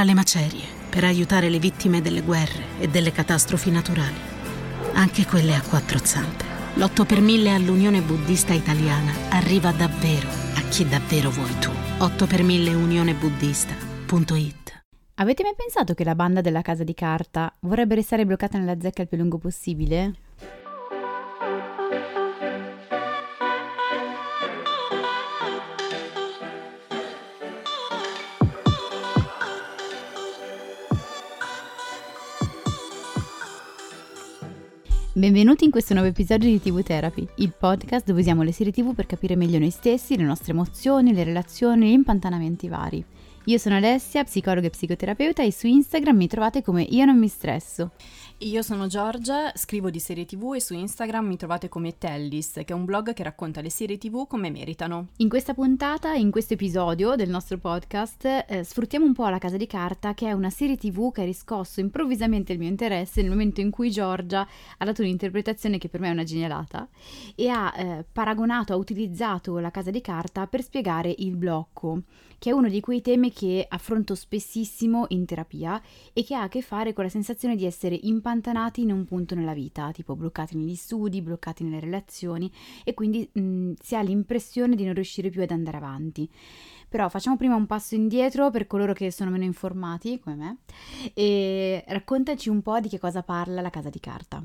tra le macerie per aiutare le vittime delle guerre e delle catastrofi naturali, anche quelle a quattro zampe. L'8 per 1000 all'Unione Buddista Italiana arriva davvero a chi davvero vuoi tu. 8 per 1000 unionebuddista.it Avete mai pensato che la banda della casa di carta vorrebbe restare bloccata nella zecca il più lungo possibile? Benvenuti in questo nuovo episodio di TV Therapy, il podcast dove usiamo le serie TV per capire meglio noi stessi, le nostre emozioni, le relazioni, gli impantanamenti vari. Io sono Alessia, psicologa e psicoterapeuta e su Instagram mi trovate come Io non mi stresso. Io sono Giorgia, scrivo di serie tv e su Instagram mi trovate come Tellis, che è un blog che racconta le serie tv come meritano. In questa puntata, in questo episodio del nostro podcast, eh, sfruttiamo un po' La Casa di Carta, che è una serie tv che ha riscosso improvvisamente il mio interesse nel momento in cui Giorgia ha dato un'interpretazione che per me è una genialata e ha eh, paragonato, ha utilizzato La Casa di Carta per spiegare il blocco, che è uno di quei temi che affronto spessissimo in terapia e che ha a che fare con la sensazione di essere impantanati in un punto nella vita, tipo bloccati negli studi, bloccati nelle relazioni e quindi mh, si ha l'impressione di non riuscire più ad andare avanti. Però facciamo prima un passo indietro per coloro che sono meno informati, come me, e raccontaci un po' di che cosa parla la casa di carta.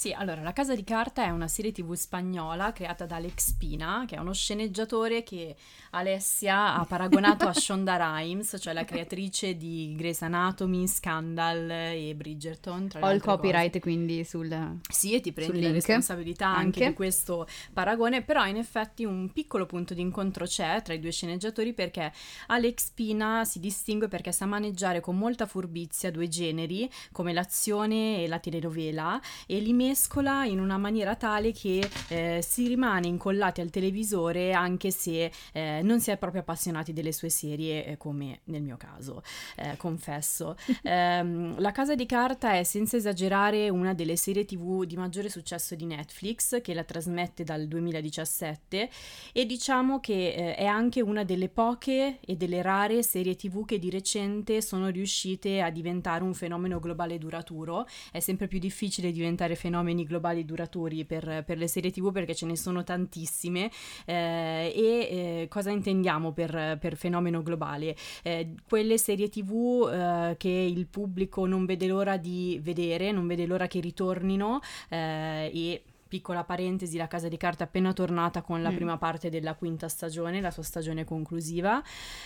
Sì, allora, La Casa di Carta è una serie tv spagnola creata da Alex Pina, che è uno sceneggiatore che Alessia ha paragonato a Shonda Rhimes, cioè la creatrice di Grey's Anatomy, Scandal e Bridgerton. Tra Ho il copyright cose. quindi sul Sì, e ti prendi la responsabilità anche. anche di questo paragone, però in effetti un piccolo punto di incontro c'è tra i due sceneggiatori perché Alex Pina si distingue perché sa maneggiare con molta furbizia due generi, come l'azione e la telenovela, e li mette mescola in una maniera tale che eh, si rimane incollati al televisore anche se eh, non si è proprio appassionati delle sue serie eh, come nel mio caso, eh, confesso. Ehm, la Casa di Carta è senza esagerare una delle serie tv di maggiore successo di Netflix che la trasmette dal 2017 e diciamo che eh, è anche una delle poche e delle rare serie tv che di recente sono riuscite a diventare un fenomeno globale duraturo. È sempre più difficile diventare fenomeno fenomeni globali duraturi per, per le serie tv perché ce ne sono tantissime eh, e eh, cosa intendiamo per, per fenomeno globale? Eh, quelle serie tv eh, che il pubblico non vede l'ora di vedere, non vede l'ora che ritornino eh, e piccola parentesi, la casa di carta è appena tornata con la mm. prima parte della quinta stagione, la sua stagione conclusiva.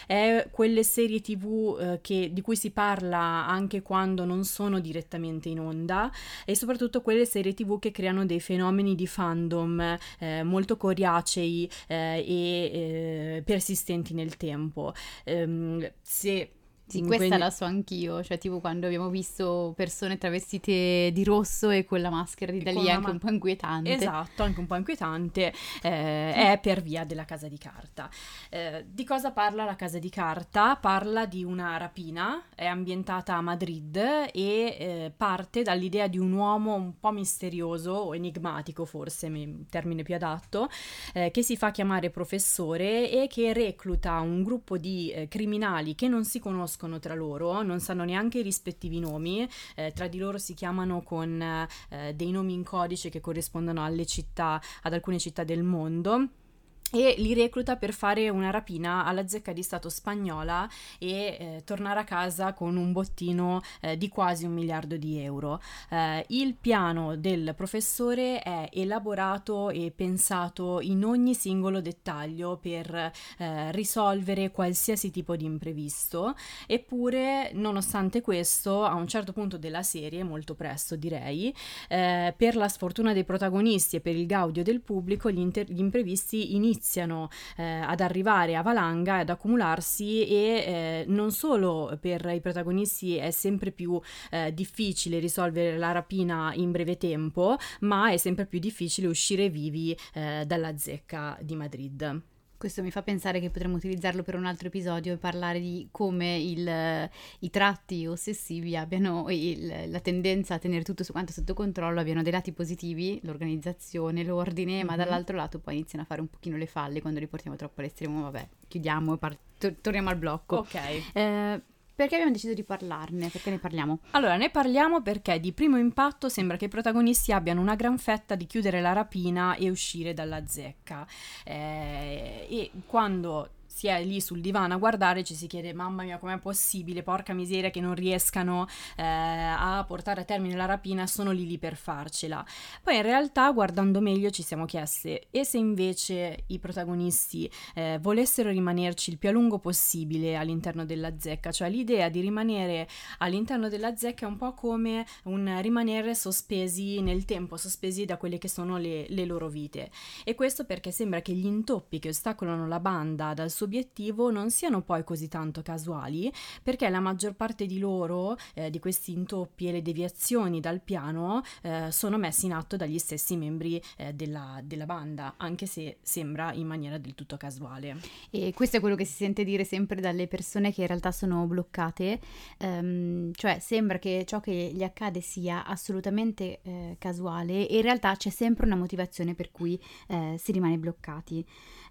È quelle serie tv eh, che, di cui si parla anche quando non sono direttamente in onda e soprattutto quelle serie tv che creano dei fenomeni di fandom eh, molto coriacei eh, e eh, persistenti nel tempo. Um, se sì, questa quindi... la so anch'io, cioè tipo quando abbiamo visto persone travestite di rosso e con la maschera di Dalì, anche ma... un po' inquietante. Esatto, anche un po' inquietante, eh, è per via della casa di carta. Eh, di cosa parla la casa di carta? Parla di una rapina, è ambientata a Madrid e eh, parte dall'idea di un uomo un po' misterioso o enigmatico, forse, termine più adatto, eh, che si fa chiamare professore e che recluta un gruppo di eh, criminali che non si conoscono conoscono tra loro, non sanno neanche i rispettivi nomi, eh, tra di loro si chiamano con eh, dei nomi in codice che corrispondono alle città, ad alcune città del mondo e li recluta per fare una rapina alla zecca di Stato spagnola e eh, tornare a casa con un bottino eh, di quasi un miliardo di euro. Eh, il piano del professore è elaborato e pensato in ogni singolo dettaglio per eh, risolvere qualsiasi tipo di imprevisto, eppure nonostante questo a un certo punto della serie, molto presto direi, eh, per la sfortuna dei protagonisti e per il gaudio del pubblico gli, inter- gli imprevisti iniziano iniziano eh, ad arrivare a valanga, ad accumularsi e eh, non solo per i protagonisti è sempre più eh, difficile risolvere la rapina in breve tempo, ma è sempre più difficile uscire vivi eh, dalla zecca di Madrid. Questo mi fa pensare che potremmo utilizzarlo per un altro episodio e parlare di come il, i tratti ossessivi abbiano il, la tendenza a tenere tutto su quanto sotto controllo, abbiano dei lati positivi, l'organizzazione, l'ordine, mm-hmm. ma dall'altro lato poi iniziano a fare un pochino le falle quando li portiamo troppo all'estremo, vabbè, chiudiamo e par- to- torniamo al blocco. Ok. Eh, Perché abbiamo deciso di parlarne? Perché ne parliamo? Allora, ne parliamo perché di primo impatto sembra che i protagonisti abbiano una gran fetta di chiudere la rapina e uscire dalla zecca. Eh, e quando si è lì sul divano a guardare ci si chiede mamma mia com'è possibile, porca miseria che non riescano eh, a portare a termine la rapina, sono lì lì per farcela. Poi in realtà guardando meglio ci siamo chieste e se invece i protagonisti eh, volessero rimanerci il più a lungo possibile all'interno della zecca, cioè l'idea di rimanere all'interno della zecca è un po' come un rimanere sospesi nel tempo, sospesi da quelle che sono le, le loro vite. E questo perché sembra che gli intoppi che ostacolano la banda dal suo obiettivo non siano poi così tanto casuali, perché la maggior parte di loro, eh, di questi intoppi e le deviazioni dal piano, eh, sono messi in atto dagli stessi membri eh, della, della, banda, anche se sembra in maniera del tutto casuale. E questo è quello che si sente dire sempre dalle persone che in realtà sono bloccate, um, cioè sembra che ciò che gli accade sia assolutamente eh, casuale e in realtà c'è sempre una motivazione per cui eh, si rimane bloccati.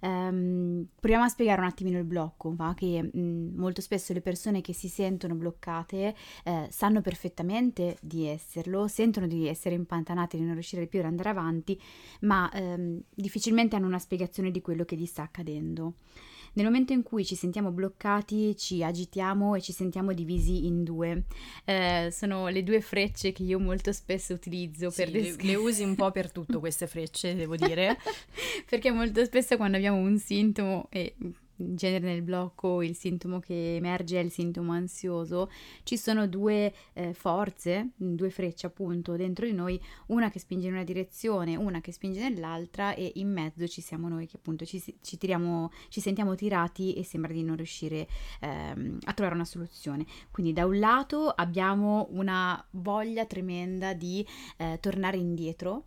Um, proviamo a spiegare un attimino il blocco, va? che mh, molto spesso le persone che si sentono bloccate eh, sanno perfettamente di esserlo, sentono di essere impantanate, di non riuscire più ad andare avanti, ma ehm, difficilmente hanno una spiegazione di quello che gli sta accadendo. Nel momento in cui ci sentiamo bloccati, ci agitiamo e ci sentiamo divisi in due. Eh, sono le due frecce che io molto spesso utilizzo sì, per descrivere. Le, le usi un po' per tutto queste frecce, devo dire. Perché molto spesso quando abbiamo un sintomo e in genere nel blocco il sintomo che emerge è il sintomo ansioso, ci sono due eh, forze, due frecce appunto dentro di noi, una che spinge in una direzione, una che spinge nell'altra e in mezzo ci siamo noi che appunto ci, ci, tiriamo, ci sentiamo tirati e sembra di non riuscire ehm, a trovare una soluzione. Quindi da un lato abbiamo una voglia tremenda di eh, tornare indietro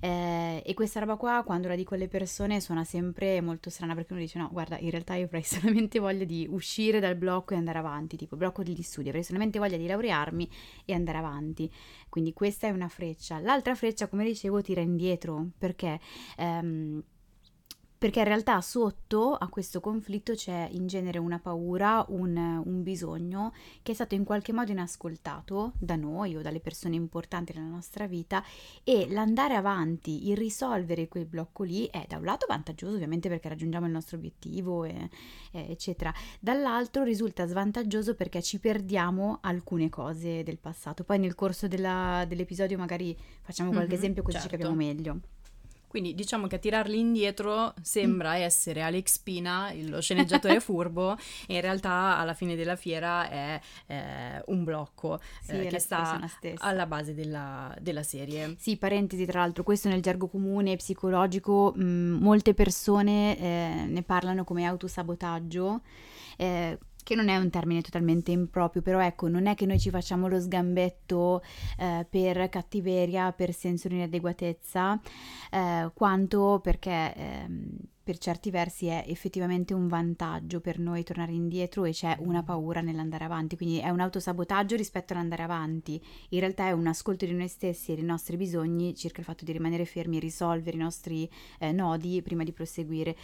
eh, e questa roba qua, quando la dico alle persone, suona sempre molto strana perché uno dice: No, guarda, in realtà io avrei solamente voglia di uscire dal blocco e andare avanti, tipo blocco degli studi, avrei solamente voglia di laurearmi e andare avanti. Quindi questa è una freccia. L'altra freccia, come dicevo, tira indietro perché. Ehm, perché in realtà sotto a questo conflitto c'è in genere una paura, un, un, bisogno che è stato in qualche modo inascoltato da noi o dalle persone importanti nella nostra vita e l'andare avanti, il risolvere quel blocco lì è da un lato vantaggioso ovviamente perché raggiungiamo il nostro obiettivo e, e, eccetera, dall'altro risulta svantaggioso perché ci perdiamo alcune cose del passato. Poi nel corso della, dell'episodio magari facciamo qualche mm-hmm, esempio così certo. ci capiamo meglio. Quindi diciamo che a tirarli indietro sembra mm. essere Alex Pina, lo sceneggiatore furbo, e in realtà alla fine della fiera è eh, un blocco sì, eh, che sta alla base della, della, serie. Sì, parentesi tra l'altro, questo nel gergo comune psicologico mh, mm, molte persone eh, ne parlano come autosabotaggio. Eh, che non è un termine totalmente improprio, però ecco, non è che noi ci facciamo lo sgambetto eh, per cattiveria, per senso di inadeguatezza, eh, quanto perché eh, per certi versi è effettivamente un vantaggio per noi tornare indietro e c'è una paura nell'andare avanti, quindi è un autosabotaggio rispetto all'andare avanti, in realtà è un ascolto di noi stessi e dei nostri bisogni circa il fatto di rimanere fermi e risolvere i nostri eh, nodi prima di proseguire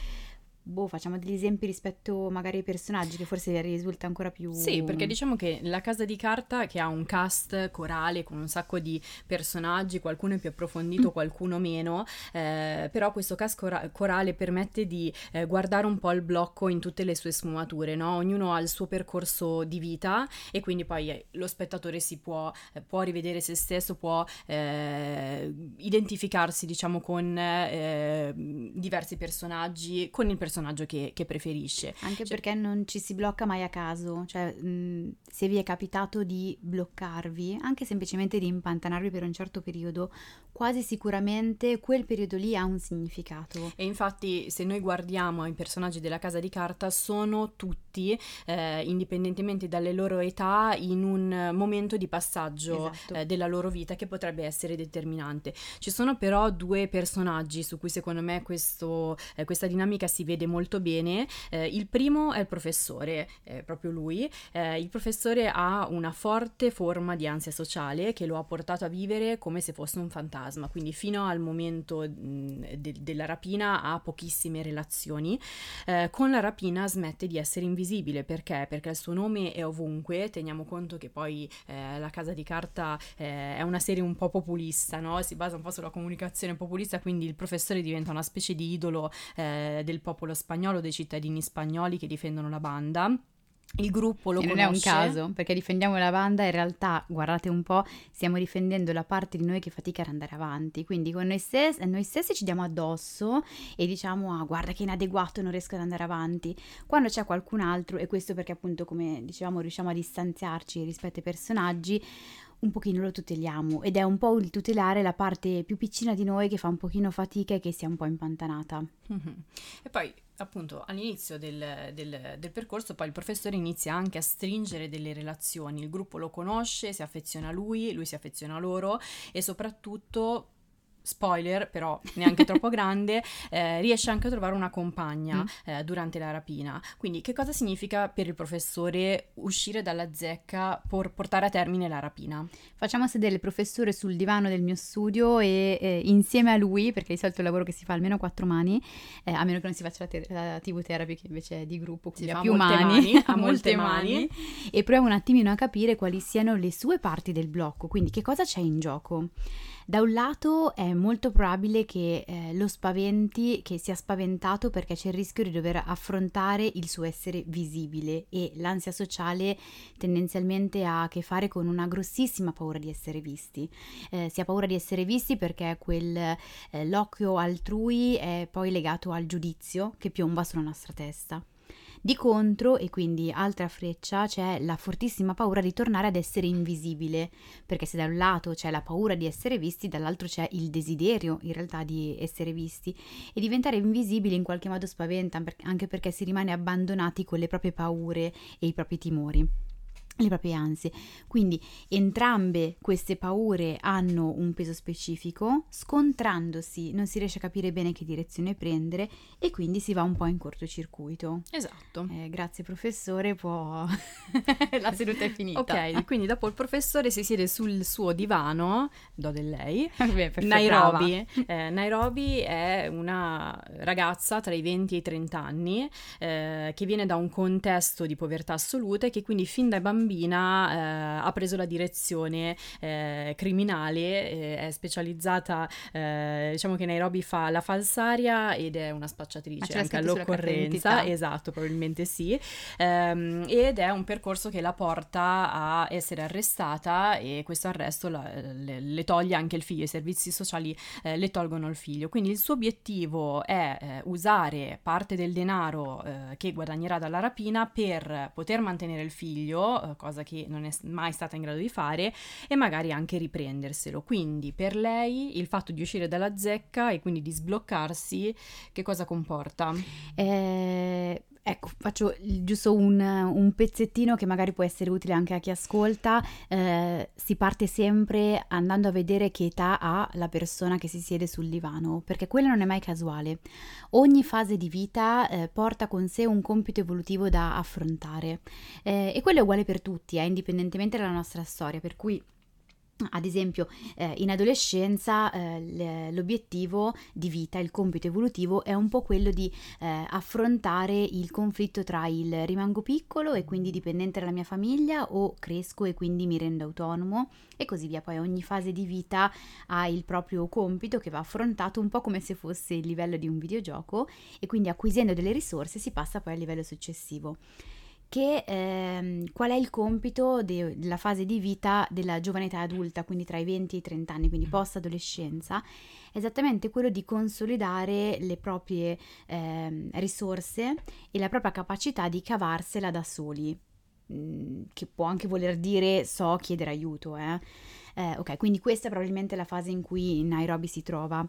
boh, facciamo degli esempi rispetto magari ai personaggi che forse risulta ancora più... Sì, perché diciamo che La Casa di Carta che ha un cast corale con un sacco di personaggi, qualcuno è più approfondito, qualcuno meno, eh, però questo cast cora- corale permette di eh, guardare un po' il blocco in tutte le sue sfumature, no? Ognuno ha il suo percorso di vita e quindi poi eh, lo spettatore si può, eh, può, rivedere se stesso, può eh, identificarsi diciamo con eh, diversi personaggi, con il personaggio personaggio che, che preferisce. Anche cioè, perché non ci si blocca mai a caso, cioè mh, se vi è capitato di bloccarvi, anche semplicemente di impantanarvi per un certo periodo, quasi sicuramente quel periodo lì ha un significato. E infatti se noi guardiamo i personaggi della casa di carta sono tutti, eh, indipendentemente dalle loro età, in un momento di passaggio esatto. eh, della loro vita che potrebbe essere determinante. Ci sono però due personaggi su cui secondo me questo, eh, questa dinamica si vede molto bene. Eh, il primo è il professore, è proprio lui. Eh, il professore ha una forte forma di ansia sociale che lo ha portato a vivere come se fosse un fantasma, quindi fino al momento mh, de- della rapina ha pochissime relazioni. Eh, con la rapina smette di essere invisibile perché? Perché il suo nome è ovunque, teniamo conto che poi eh, la casa di carta eh, è una serie un po' populista, no? si basa un po' sulla comunicazione populista, quindi il professore diventa una specie di idolo eh, del popolo spagnolo, dei cittadini spagnoli che difendono la banda. Il gruppo lo e conosce. Non è un caso, perché difendiamo la banda, in realtà, guardate un po', stiamo difendendo la parte di noi che fatica ad andare avanti. Quindi con noi stessi, noi stessi ci diamo addosso e diciamo, ah, guarda che inadeguato, non riesco ad andare avanti. Quando c'è qualcun altro, e questo perché appunto, come dicevamo, riusciamo a distanziarci rispetto ai personaggi, un pochino lo tuteliamo ed è un po' il tutelare la parte più piccina di noi che fa un pochino fatica e che si è un po' impantanata. Mm-hmm. E poi appunto all'inizio del, del, del, percorso poi il professore inizia anche a stringere delle relazioni, il gruppo lo conosce, si affeziona a lui, lui si affeziona a loro e soprattutto spoiler però neanche troppo grande, eh, riesce anche a trovare una compagna mm. eh, durante la rapina. Quindi che cosa significa per il professore uscire dalla zecca per portare a termine la rapina? Facciamo sedere il professore sul divano del mio studio e eh, insieme a lui, perché di solito è un lavoro che si fa almeno a quattro mani, eh, a meno che non si faccia la, te- la TV therapy che invece è di gruppo, quindi ha più mani, mani ha molte mani. mani. E proviamo un attimino a capire quali siano le sue parti del blocco, quindi che cosa c'è in gioco. Da un lato è molto probabile che eh, lo spaventi, che sia spaventato perché c'è il rischio di dover affrontare il suo essere visibile e l'ansia sociale tendenzialmente ha a che fare con una grossissima paura di essere visti. Eh, si ha paura di essere visti perché quel eh, l'occhio altrui è poi legato al giudizio che piomba sulla nostra testa. Di contro, e quindi altra freccia, c'è la fortissima paura di tornare ad essere invisibile, perché se da un lato c'è la paura di essere visti, dall'altro c'è il desiderio in realtà di essere visti. E diventare invisibili in qualche modo spaventa, anche perché si rimane abbandonati con le proprie paure e i propri timori le proprie ansie. Quindi entrambe queste paure hanno un peso specifico, scontrandosi non si riesce a capire bene che direzione prendere e quindi si va un po' in cortocircuito. Esatto. Eh, grazie professore, può... la seduta è finita. Ok, quindi dopo il professore si siede sul suo divano, do del lei, Beh, Nairobi. Eh, Nairobi è una ragazza tra i 20 e i 30 anni eh, che viene da un contesto di povertà assoluta e che quindi fin da bambina bambina eh, ha preso la direzione eh, criminale, eh, è specializzata, eh, diciamo che Nairobi fa la falsaria ed è una spacciatrice anche all'occorrenza, esatto, probabilmente sì, ehm, ed è un percorso che la porta a essere arrestata e questo arresto la, le, le, toglie anche il figlio, i servizi sociali eh, le tolgono il figlio, quindi il suo obiettivo è eh, usare parte del denaro che guadagnerà dalla rapina per poter mantenere il figlio, cosa che non è mai stata in grado di fare, e magari anche riprenderselo. Quindi per lei il fatto di uscire dalla zecca e quindi di sbloccarsi, che cosa comporta? Eh, Ecco, faccio giusto un, un, pezzettino che magari può essere utile anche a chi ascolta. Eh, si parte sempre andando a vedere che età ha la persona che si siede sul divano, perché quello non è mai casuale. Ogni fase di vita eh, porta con sé un compito evolutivo da affrontare eh, e quello è uguale per tutti, eh, indipendentemente dalla nostra storia, per cui ad esempio, eh, in adolescenza eh, l'obiettivo di vita, il compito evolutivo è un po' quello di eh, affrontare il conflitto tra il rimango piccolo e quindi dipendente dalla mia famiglia o cresco e quindi mi rendo autonomo e così via. Poi ogni fase di vita ha il proprio compito che va affrontato un po' come se fosse il livello di un videogioco e quindi acquisendo delle risorse si passa poi al livello successivo che ehm, qual è il compito de- della fase di vita della giovane età adulta, quindi tra i 20 e i 30 anni, quindi mm. post-adolescenza, esattamente quello di consolidare le proprie ehm, risorse e la propria capacità di cavarsela da soli, mm, che può anche voler dire so chiedere aiuto. Eh. Eh, ok, quindi questa è probabilmente la fase in cui Nairobi si trova.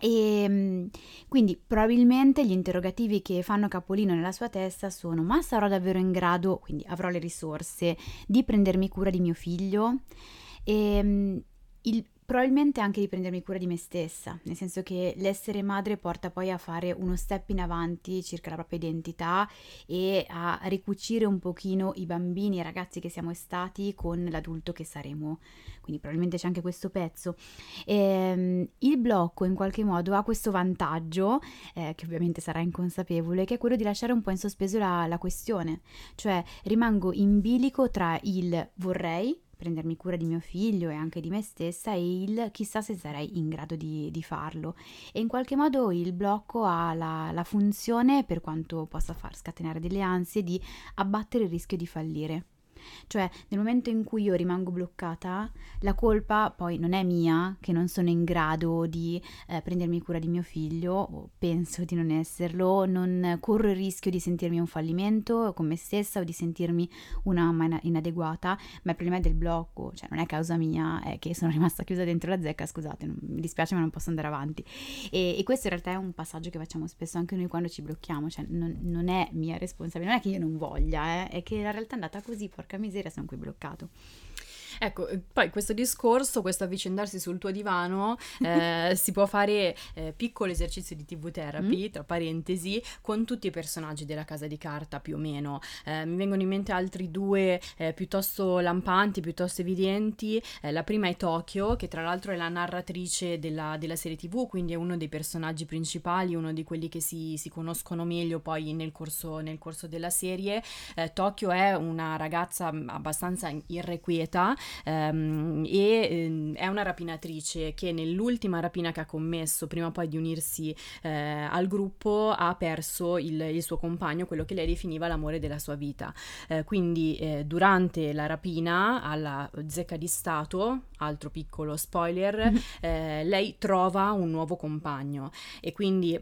E ehm, quindi probabilmente gli interrogativi che fanno capolino nella sua testa sono: ma sarò davvero in grado, quindi avrò le risorse, di prendermi cura di mio figlio? E ehm, il probabilmente anche di prendermi cura di me stessa, nel senso che l'essere madre porta poi a fare uno step in avanti circa la propria identità e a ricucire un pochino i bambini e i ragazzi che siamo stati con l'adulto che saremo. Quindi probabilmente c'è anche questo pezzo. E, ehm, il blocco in qualche modo ha questo vantaggio, eh, che ovviamente sarà inconsapevole, che è quello di lasciare un po' in sospeso la, la questione, cioè rimango in bilico tra il vorrei prendermi cura di mio figlio e anche di me stessa e il chissà se sarei in grado di, di farlo. E in qualche modo il blocco ha la, la funzione, per quanto possa far scatenare delle ansie, di abbattere il rischio di fallire. Cioè, nel momento in cui io rimango bloccata, la colpa poi non è mia, che non sono in grado di eh, prendermi cura di mio figlio, o penso di non esserlo, non corro il rischio di sentirmi un fallimento con me stessa o di sentirmi una mamma inadeguata, ma il problema è del blocco, cioè non è causa mia, è che sono rimasta chiusa dentro la zecca, scusate, non, mi dispiace ma non posso andare avanti. E, e, questo in realtà è un passaggio che facciamo spesso anche noi quando ci blocchiamo, cioè non, non è mia responsabilità, non è che io non voglia, eh, è che la realtà è andata così, porca miseria, sono qui bloccato. Ecco, eh, poi questo discorso, questo avvicendarsi sul tuo divano, eh, si può fare eh, piccolo esercizio di TV therapy, mm. tra parentesi, con tutti i personaggi della casa di carta più o meno. Eh, mi vengono in mente altri due eh, piuttosto lampanti, piuttosto evidenti. Eh, la prima è Tokyo, che tra l'altro è la narratrice della, della, serie TV, quindi è uno dei personaggi principali, uno di quelli che si, si conoscono meglio poi nel corso, nel corso della serie. Tokyo è una ragazza mm, abbastanza irrequieta um, e um, è una rapinatrice che nell'ultima rapina che ha commesso, prima poi di unirsi eh, al gruppo, ha perso il, il, suo compagno, quello che lei definiva l'amore della sua vita. Eh, quindi eh, durante la rapina alla zecca di Stato, altro piccolo spoiler, mm-hmm. lei trova un nuovo compagno e quindi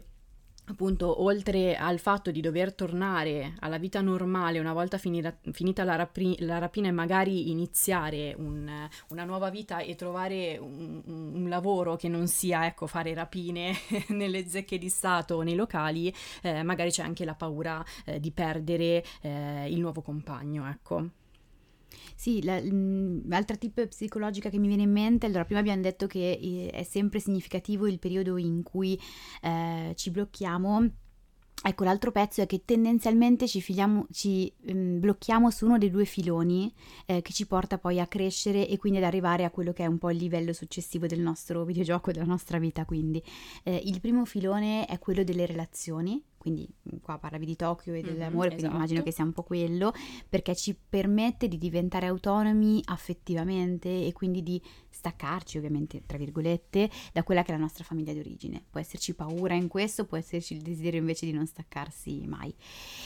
appunto oltre al fatto di dover tornare alla vita normale una volta finita, finita la, rapri, la, rapina e magari iniziare un, una nuova vita e trovare un, un, lavoro che non sia ecco fare rapine nelle zecche di Stato o nei locali, eh, magari c'è anche la paura eh, di perdere eh, il nuovo compagno, ecco. Sì, la, l'altra tip psicologica che mi viene in mente, allora prima abbiamo detto che eh, è sempre significativo il periodo in cui eh, ci blocchiamo Ecco, l'altro pezzo è che tendenzialmente ci, filiamo, ci um, blocchiamo su uno dei due filoni eh, che ci porta poi a crescere e quindi ad arrivare a quello che è un po' il livello successivo del nostro videogioco, della nostra vita. Quindi eh, il primo filone è quello delle relazioni, quindi qua parlavi di Tokyo e dell'amore, mm-hmm, quindi esatto. immagino che sia un po' quello, perché ci permette di diventare autonomi affettivamente e quindi di staccarci, ovviamente, tra virgolette, da quella che è la nostra famiglia di origine. Può esserci paura in questo, può esserci il desiderio invece di non staccarsi mai.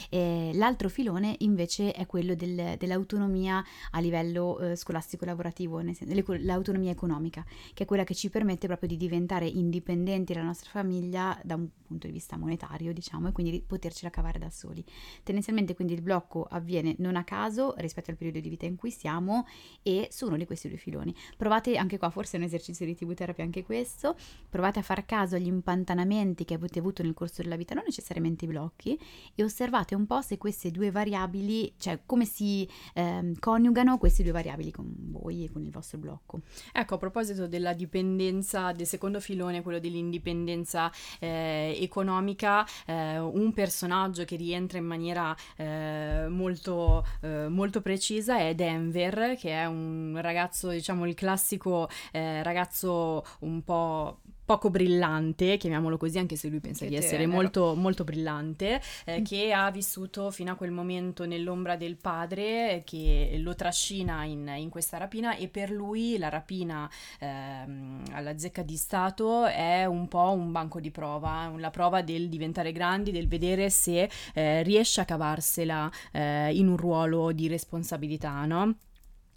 E l'altro filone invece è quello del, dell'autonomia a livello eh, scolastico lavorativo, nel senso, l'autonomia economica, che è quella che ci permette proprio di diventare indipendenti dalla nostra famiglia da un punto di vista monetario, diciamo, e quindi potercela cavare da soli. Tendenzialmente quindi il blocco avviene non a caso rispetto al periodo di vita in cui siamo e su uno di questi due filoni. Provate anche qua, forse è un esercizio di TV terapia anche questo, provate a far caso agli impantanamenti che avete avuto nel corso della vita, non necessariamente i blocchi, e osservate un po' se queste due variabili, cioè come si eh, coniugano queste due variabili con voi e con il vostro blocco. Ecco, a proposito della dipendenza, del secondo filone, quello dell'indipendenza eh, economica, eh, un personaggio che rientra in maniera eh, molto, eh, molto precisa è Denver, che è un ragazzo, diciamo il classico eh, ragazzo un po' poco brillante, chiamiamolo così, anche se lui pensa che di essere molto, molto brillante, eh, mm. che ha vissuto fino a quel momento nell'ombra del padre che lo trascina in, in questa rapina e per lui la rapina ehm, alla zecca di Stato è un po' un banco di prova, la prova del diventare grandi, del vedere se eh, riesce a cavarsela eh, in un ruolo di responsabilità, no?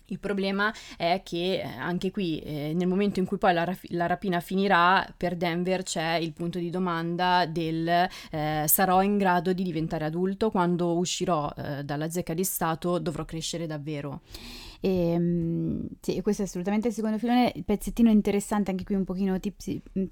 Il problema è che eh, anche qui, eh, nel momento in cui poi la, la, rapina finirà, per Denver c'è il punto di domanda del eh, sarò in grado di diventare adulto quando uscirò eh, dalla zecca di Stato, dovrò crescere davvero. E, ehm, sì, questo è assolutamente il secondo filone, il pezzettino interessante anche qui un pochino tip,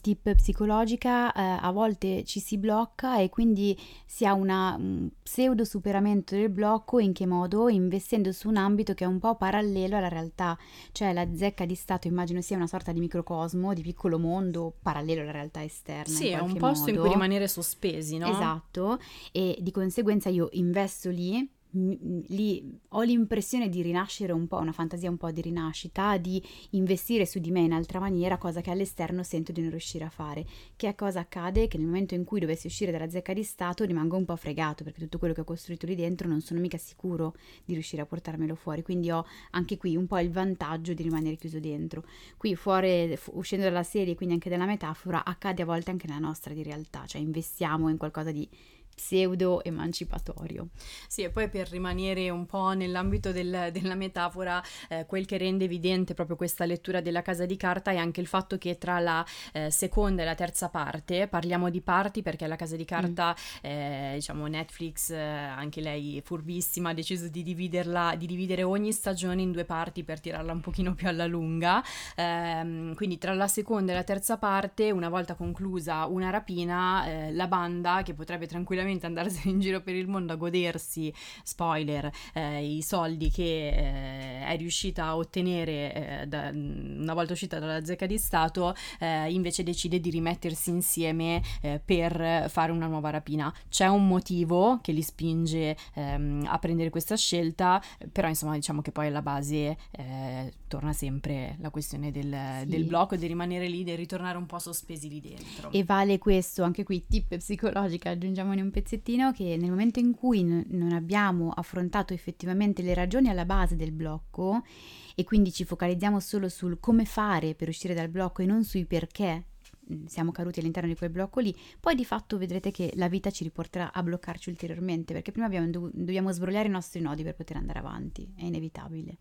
tip psicologica, eh, a volte ci si blocca e quindi si ha una, un pseudo superamento del blocco, in che modo? Investendo su un ambito che è un po' parallelo parallelo alla realtà, cioè la zecca di Stato immagino sia una sorta di microcosmo, di piccolo mondo parallelo alla realtà esterna. Sì, è un posto modo. in cui rimanere sospesi, no? Esatto, e di conseguenza io investo lì lì ho l'impressione di rinascere un po', una fantasia un po' di rinascita, di investire su di me in altra maniera, cosa che all'esterno sento di non riuscire a fare. Che cosa accade? Che nel momento in cui dovessi uscire dalla zecca di Stato rimango un po' fregato, perché tutto quello che ho costruito lì dentro non sono mica sicuro di riuscire a portarmelo fuori, quindi ho anche qui un po' il vantaggio di rimanere chiuso dentro. Qui fuori, uscendo dalla serie, quindi anche dalla metafora, accade a volte anche nella nostra di realtà, cioè investiamo in qualcosa di pseudo emancipatorio. Sì, e poi per rimanere un po' nell'ambito del, della metafora, eh, quel che rende evidente proprio questa lettura della casa di carta è anche il fatto che tra la eh, seconda e la terza parte, parliamo di parti perché la casa di carta, mm. eh, diciamo Netflix, eh, anche lei furbissima, ha deciso di dividerla, di dividere ogni stagione in due parti per tirarla un pochino più alla lunga, ehm, quindi tra la seconda e la terza parte, una volta conclusa una rapina, eh, la banda che potrebbe tranquillamente tranquillamente andarsene in giro per il mondo a godersi, spoiler, eh, i soldi che eh, è riuscita a ottenere eh, da, una volta uscita dalla zecca di Stato, eh, invece decide di rimettersi insieme eh, per fare una nuova rapina. C'è un motivo che li spinge ehm, a prendere questa scelta, però insomma diciamo che poi alla base torna sempre la questione del, sì. del blocco, di rimanere lì, di ritornare un po' sospesi lì dentro. E vale questo, anche qui tip psicologica, aggiungiamone un pezzettino che nel momento in cui n- non abbiamo affrontato effettivamente le ragioni alla base del blocco e quindi ci focalizziamo solo sul come fare per uscire dal blocco e non sui perché mm, siamo caduti all'interno di quel blocco lì, poi di fatto vedrete che la vita ci riporterà a bloccarci ulteriormente, perché prima abbiamo, dobbiamo sbrogliare i nostri nodi per poter andare avanti, è inevitabile,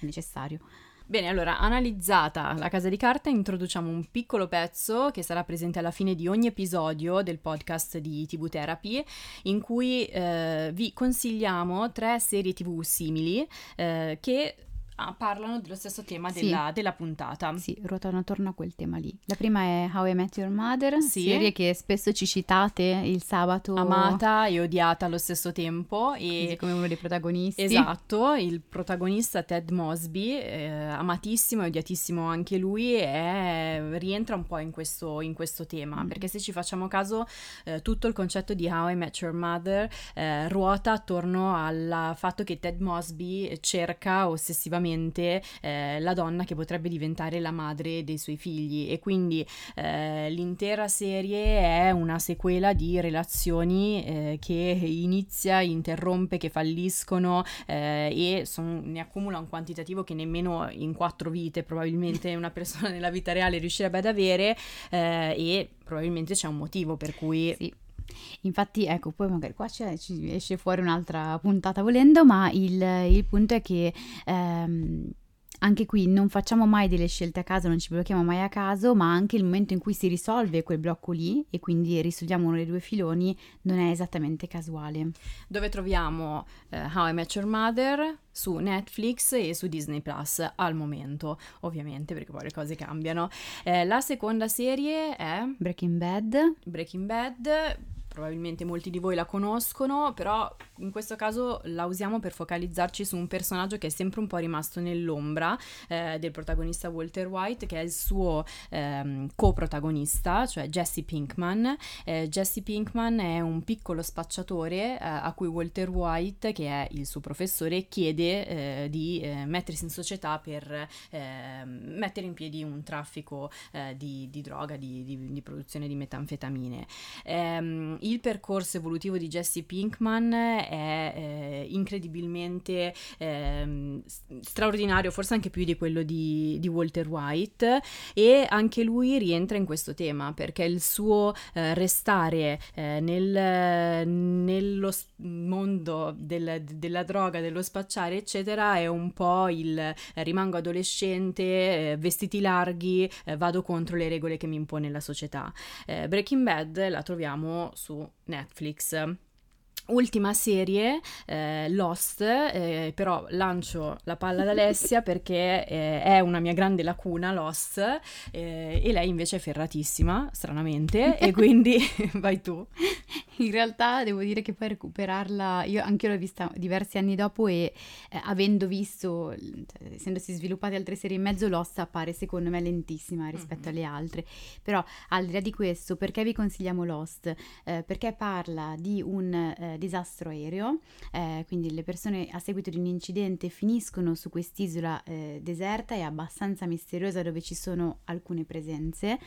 è necessario. Bene, allora, analizzata la casa di carta, introduciamo un piccolo pezzo che sarà presente alla fine di ogni episodio del podcast di TV Therapy, in cui eh, vi consigliamo tre serie TV simili eh, che Ah, parlano dello stesso tema sì. della, della, puntata. Sì, ruotano attorno a quel tema lì. La prima è How I Met Your Mother, sì. serie che spesso ci citate il sabato. Amata e odiata allo stesso tempo. E Così come uno dei protagonisti. Esatto, il protagonista Ted Mosby, eh, amatissimo e odiatissimo anche lui, è, rientra un po' in questo, in questo tema. Mm. Perché se ci facciamo caso, eh, tutto il concetto di How I Met Your Mother eh, ruota attorno al fatto che Ted Mosby cerca ossessivamente effettivamente eh, la donna che potrebbe diventare la madre dei suoi figli e quindi eh, l'intera serie è una sequela di relazioni eh, che inizia, interrompe, che falliscono eh, e son, ne accumula un quantitativo che nemmeno in quattro vite probabilmente una persona nella vita reale riuscirebbe ad avere eh, e probabilmente c'è un motivo per cui... Sì. Infatti, ecco, poi magari qua ci esce fuori un'altra puntata volendo, ma il, il punto è che ehm, anche qui non facciamo mai delle scelte a caso, non ci blocchiamo mai a caso, ma anche il momento in cui si risolve quel blocco lì e quindi risolviamo uno dei due filoni non è esattamente casuale. Dove troviamo uh, How I Met Your Mother su Netflix e su Disney Plus al momento, ovviamente, perché poi le cose cambiano. Eh, la seconda serie è Breaking Bad. Breaking Bad probabilmente molti di voi la conoscono, però in questo caso la usiamo per focalizzarci su un personaggio che è sempre un po' rimasto nell'ombra eh, del protagonista Walter White, che è il suo ehm, coprotagonista, cioè Jesse Pinkman. Eh, Jesse Pinkman è un piccolo spacciatore eh, a cui Walter White, che è il suo professore, chiede eh, di eh, mettersi in società per ehm, mettere in piedi un traffico eh, di, di, droga, di, di, di, produzione di metanfetamine. Il percorso evolutivo di Jesse Pinkman è eh, incredibilmente eh, straordinario, forse anche più di quello di, di, Walter White e anche lui rientra in questo tema perché il suo eh, restare eh, nel, nello mondo del, della droga, dello spacciare eccetera è un po' il rimango adolescente, eh, vestiti larghi, eh, vado contro le regole che mi impone la società. Breaking Bad la troviamo su Netflix. Ultima serie, eh, Lost, eh, però lancio la palla ad Alessia perché eh, è una mia grande lacuna, Lost, eh, e lei invece è ferratissima, stranamente, e quindi vai tu. In realtà devo dire che poi recuperarla, io anche l'ho vista diversi anni dopo e eh, avendo visto, cioè, essendosi sviluppate altre serie in mezzo, Lost appare secondo me lentissima rispetto mm-hmm. alle altre. Però al di là di questo, perché vi consigliamo Lost? Eh, perché parla di un disastro aereo, eh, quindi le persone a seguito di un incidente finiscono su quest'isola eh, deserta e abbastanza misteriosa dove ci sono alcune presenze.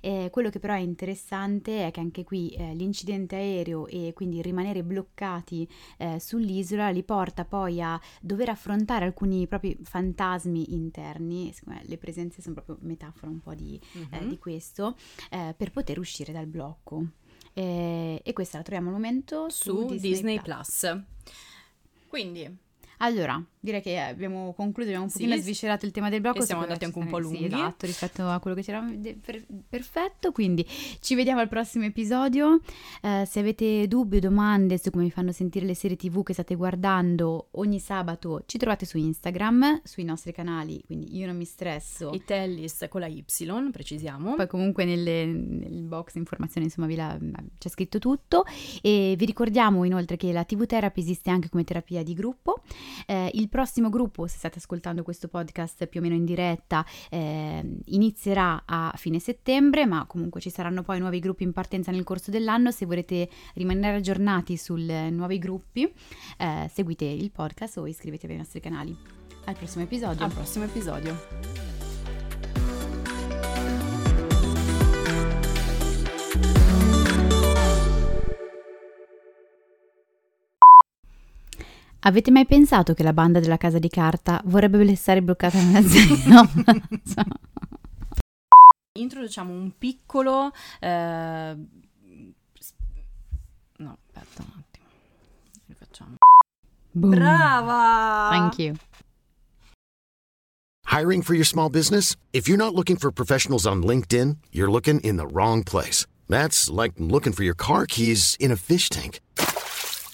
Eh, quello che però è interessante è che anche qui eh, l'incidente aereo e quindi rimanere bloccati eh, sull'isola li porta poi a dover affrontare alcuni propri fantasmi interni, le presenze sono proprio metafora un po' di, mm-hmm. di questo, per poter uscire dal blocco. E, e questa la troviamo al momento su, su Disney, Disney Plus. Plus. Quindi allora, direi che abbiamo concluso, abbiamo un sì, pochino sviscerato il tema del blocco. Siamo andati anche un po' lunghi. Sì, esatto, rispetto a quello che c'era. Per, perfetto, quindi ci vediamo al prossimo episodio. Eh, se avete dubbi o domande su come vi fanno sentire le serie tv che state guardando ogni sabato, ci trovate su Instagram, sui nostri canali, quindi io non mi stresso. E Tellis con la Y, precisiamo. Poi comunque nelle, nel box informazioni, insomma, la, c'è scritto tutto. E vi ricordiamo inoltre che la TV Therapy esiste anche come terapia di gruppo. Eh, il prossimo gruppo, se state ascoltando questo podcast più o meno in diretta, eh, inizierà a fine settembre, ma comunque ci saranno poi nuovi gruppi in partenza nel corso dell'anno. Se volete rimanere aggiornati sui nuovi gruppi, eh, seguite il podcast o iscrivetevi ai nostri canali. Al prossimo episodio. Al prossimo episodio. Avete mai pensato che la banda della casa di carta vorrebbe stare bloccata nella zona? Introduciamo un piccolo... Eh... No, aspetta un attimo. Rifacciamo. Boom. Brava! Thank you. Hiring for your small business? If you're not looking for professionals on LinkedIn, you're looking in the wrong place. That's like looking for your car keys in a fish tank.